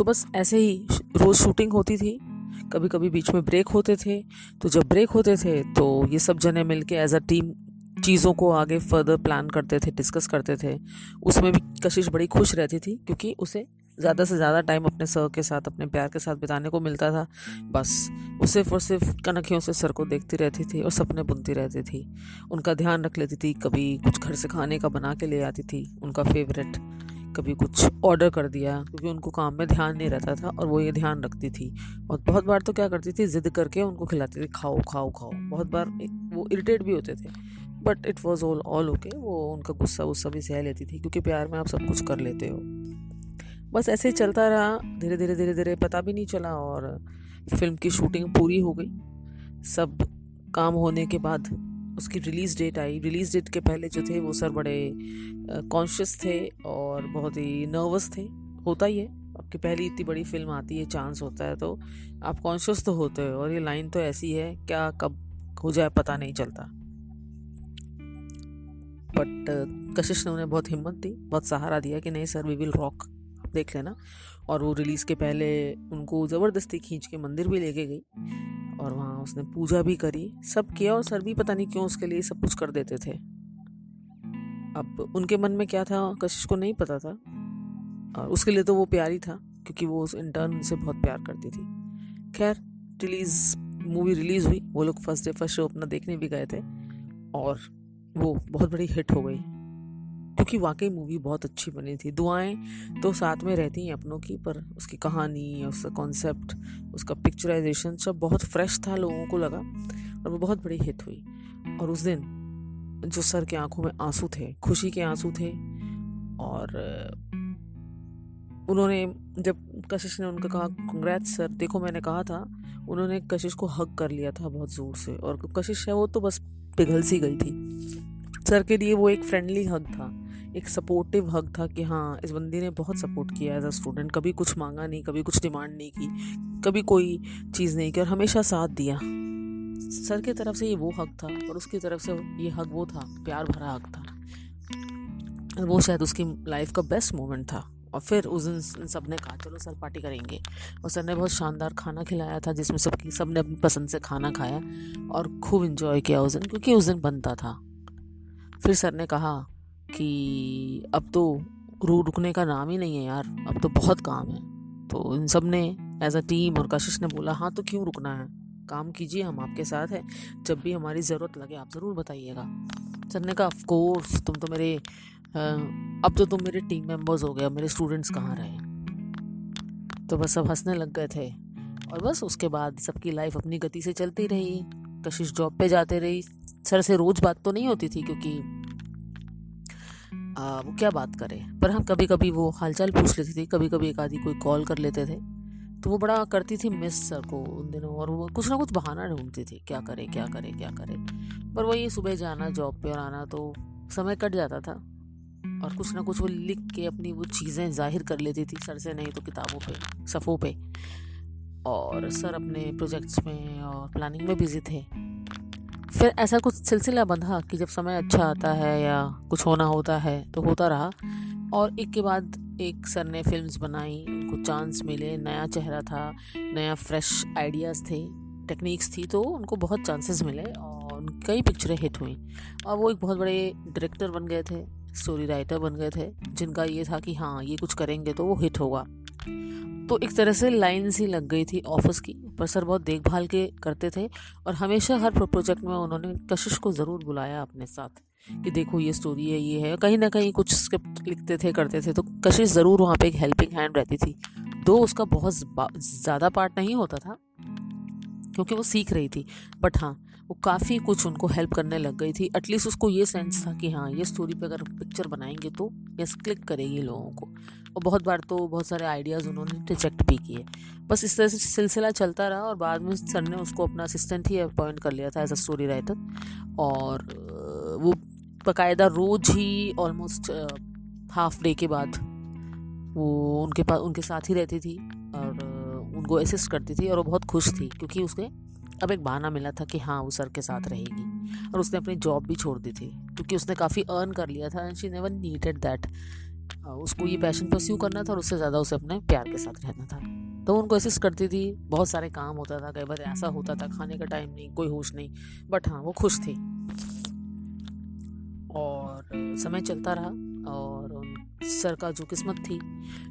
तो बस ऐसे ही रोज़ शूटिंग होती थी। कभी कभी बीच में ब्रेक होते थे। तो जब ब्रेक होते थे तो ये सब जने मिल के एज अ टीम चीज़ों को आगे फर्दर प्लान करते थे डिस्कस करते थे। उसमें भी कशिश बड़ी खुश रहती थी, क्योंकि उसे ज़्यादा से ज़्यादा टाइम अपने सर के साथ, अपने प्यार के साथ बिताने को मिलता था। बस वो सिर्फ़ और सिर्फ़ कनखियों से सर को देखती रहती थी और सपने बुनती रहती थी। उनका ध्यान रख लेती थी, कभी कुछ घर से खाने का बना के ले आती थी, उनका फेवरेट कभी कुछ ऑर्डर कर दिया, क्योंकि उनको काम में ध्यान नहीं रहता था और वो ये ध्यान रखती थी। और बहुत बार तो क्या करती थी, ज़िद करके उनको खिलाती थी, खाओ खाओ खाओ। बहुत बार वो इरिटेट भी होते थे but it was all all okay वो उनका गुस्सा वुस्सा भी सह लेती थी, क्योंकि प्यार में आप सब कुछ कर लेते हो। बस ऐसे ही चलता रहा, धीरे धीरे धीरे धीरे पता भी नहीं चला और फ़िल्म की शूटिंग पूरी हो गई। सब काम होने के बाद उसकी रिलीज़ डेट आई। रिलीज़ डेट के पहले जो थे, वो सर बड़े कॉन्शियस थे और बहुत ही नर्वस थे। होता ही है। आपकी पहली इतनी बड़ी फ़िल्म आती है चांस होता है तो आप कॉन्शियस तो होते हो और ये लाइन तो ऐसी है, क्या कब हो जाए पता नहीं चलता। बट कशिश ने उन्हें बहुत हिम्मत दी, बहुत सहारा दिया कि नहीं सर वी विल रॉक देख लेना। और वो रिलीज़ के पहले उनको ज़बरदस्ती खींच के मंदिर भी लेके गई। और वहाँ उसने पूजा भी करी, सब किया और सर भी पता नहीं क्यों उसके लिए सब कुछ कर देते थे। अब उनके मन में क्या था, कशिश को नहीं पता था। और उसके लिए तो वो प्यारी था, क्योंकि वो उस इंटर्न से बहुत प्यार करती थी। खैर रिलीज़ मूवी रिलीज़ हुई, वो लोग फ़र्स्ट डे फ़र्स्ट शो अपना देखने भी गए थे, और वो बहुत बड़ी हिट हो गई। क्योंकि वाकई मूवी बहुत अच्छी बनी थी। दुआएँ तो साथ में रहती हैं अपनों की, पर उसकी कहानी उसका कॉन्सेप्ट उसका पिक्चराइजेशन सब बहुत फ्रेश था लोगों को लगा और वो बहुत बड़ी हिट हुई। और उस दिन जो सर के आँखों में आँसू थे, खुशी के आँसू थे और, उन्होंने जब कशिश ने उनका कहा कंग्रेट सर देखो मैंने कहा था, उन्होंने कशिश को हक कर लिया था बहुत ज़ोर से और कशिश है वो तो बस पिघल सी गई थी। सर के लिए वो एक फ्रेंडली हक था। एक सपोर्टिव हक था कि हाँ इस बंदी ने बहुत सपोर्ट किया एज अ स्टूडेंट कभी कुछ मांगा नहीं, कभी कुछ डिमांड नहीं की, कभी कोई चीज़ नहीं की और हमेशा साथ दिया। सर की तरफ़ से ये वो हक था और उसकी तरफ़ से ये हक वो था, प्यार भरा हक था। वो शायद उसकी लाइफ का बेस्ट मोमेंट था। और फिर उस दिन सबने कहा, चलो सर पार्टी करेंगे। और सर ने बहुत शानदार खाना खिलाया था, जिसमें सबकी सबने अपनी पसंद से खाना खाया और खूब इन्जॉय किया उस दिन, क्योंकि उस दिन बनता था। फिर सर ने कहा कि अब तो रू रुकने का नाम ही नहीं है यार। अब तो बहुत काम है। तो इन सबने एज अ टीम और कशिश ने बोला हाँ तो क्यों रुकना है? काम कीजिए, हम आपके साथ हैं। जब भी हमारी ज़रूरत लगे, आप ज़रूर बताइएगा। सर ने कहा ऑफकोर्स तुम तो मेरे अब तो तुम मेरे टीम मेंबर्स हो गए मेरे स्टूडेंट्स कहाँ रहे? तो बस सब हंसने लग गए थे। और बस उसके बाद सबकी लाइफ अपनी गति से चलती रही। कशिश जॉब पे जाते रही। सर से रोज़ बात तो नहीं होती थी, क्योंकि आ, वो क्या बात करे? पर हम कभी कभी वो हालचाल पूछ लेती थी कभी कभी एक आदि कोई कॉल कर लेते थे। तो वो बड़ा करती थी मिस सर को उन दिनों और वो कुछ ना कुछ बहाना ढूंढती थी क्या करे क्या करे क्या करे। पर वही सुबह जाना जॉब पे और आना तो समय कट जाता था। और कुछ ना कुछ वो लिख के अपनी वो चीज़ें ज़ाहिर कर लेती थी सर से नहीं तो किताबों पे सफ़ों पे। और सर अपने प्रोजेक्ट्स में और प्लानिंग में बिज़ी थे। फिर ऐसा कुछ सिलसिला बंधा कि जब समय अच्छा आता है या कुछ होना होता है तो होता रहा। और एक के बाद एक सर ने फिल्म्स बनाई, उनको चांस मिले, नया चेहरा था, नया फ्रेश आइडियाज़ थे, टेक्निक्स थी तो उनको बहुत चांसेस मिले और कई पिक्चरें हिट हुई। और वो एक बहुत बड़े डायरेक्टर बन गए थे, स्टोरी राइटर बन गए थे, जिनका ये था कि हाँ ये कुछ करेंगे तो वो हिट होगा। तो एक तरह से लाइन सी लग गई थी ऑफ़िस की। पर सर बहुत देखभाल के करते थे और हमेशा हर प्रोजेक्ट में उन्होंने कशिश को ज़रूर बुलाया अपने साथ कि देखो ये स्टोरी है, ये है। कहीं ना कहीं कुछ स्क्रिप्ट लिखते थे, करते थे तो कशिश ज़रूर वहाँ पे एक हेल्पिंग हैंड रहती थी। दो उसका बहुत ज़्यादा पार्ट नहीं होता था, क्योंकि वो सीख रही थी। बट हाँ वो काफ़ी कुछ उनको हेल्प करने लग गई थी। एटलीस्ट उसको ये सेंस था कि हाँ ये स्टोरी पे अगर पिक्चर बनाएँगे तो यस क्लिक करेगी लोगों को। और बहुत बार तो बहुत सारे आइडियाज़ उन्होंने रिजेक्ट भी किए। बस इस तरह से सिलसिला चलता रहा और बाद में सर ने उसको अपना असिस्टेंट ही अपॉइंट कर लिया था एज अ स्टोरी राइटर और वो बाकायदा रोज़ ही ऑलमोस्ट हाफ़ डे के बाद वो उनके पास उनके साथ ही रहती थी और उनको असिस्ट करती थी और वो बहुत खुश थी क्योंकि उसके अब एक बहाना मिला था कि हाँ वो सर के साथ रहेगी। और उसने अपनी जॉब भी छोड़ दी थी, क्योंकि उसने काफ़ी अर्न कर लिया था and she never needed that उसको ये पैशन परस्यू करना था और उससे ज़्यादा उसे अपने प्यार के साथ रहना था। तो उन कोशिश करती थी, बहुत सारे काम होता था, कई बार ऐसा होता था, खाने का टाइम नहीं, कोई होश नहीं बट हाँ वो खुश थी। और समय चलता रहा, और उन सर का जो किस्मत थी,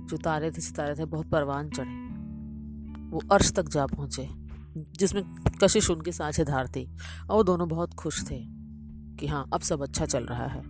जो तारे थे, सितारे थे, बहुत परवान चढ़े। वो अर्श तक जा पहुँचे। जिसमें कशिश उनके साझेदार थी, और वो दोनों बहुत खुश थे कि हाँ अब सब अच्छा चल रहा है।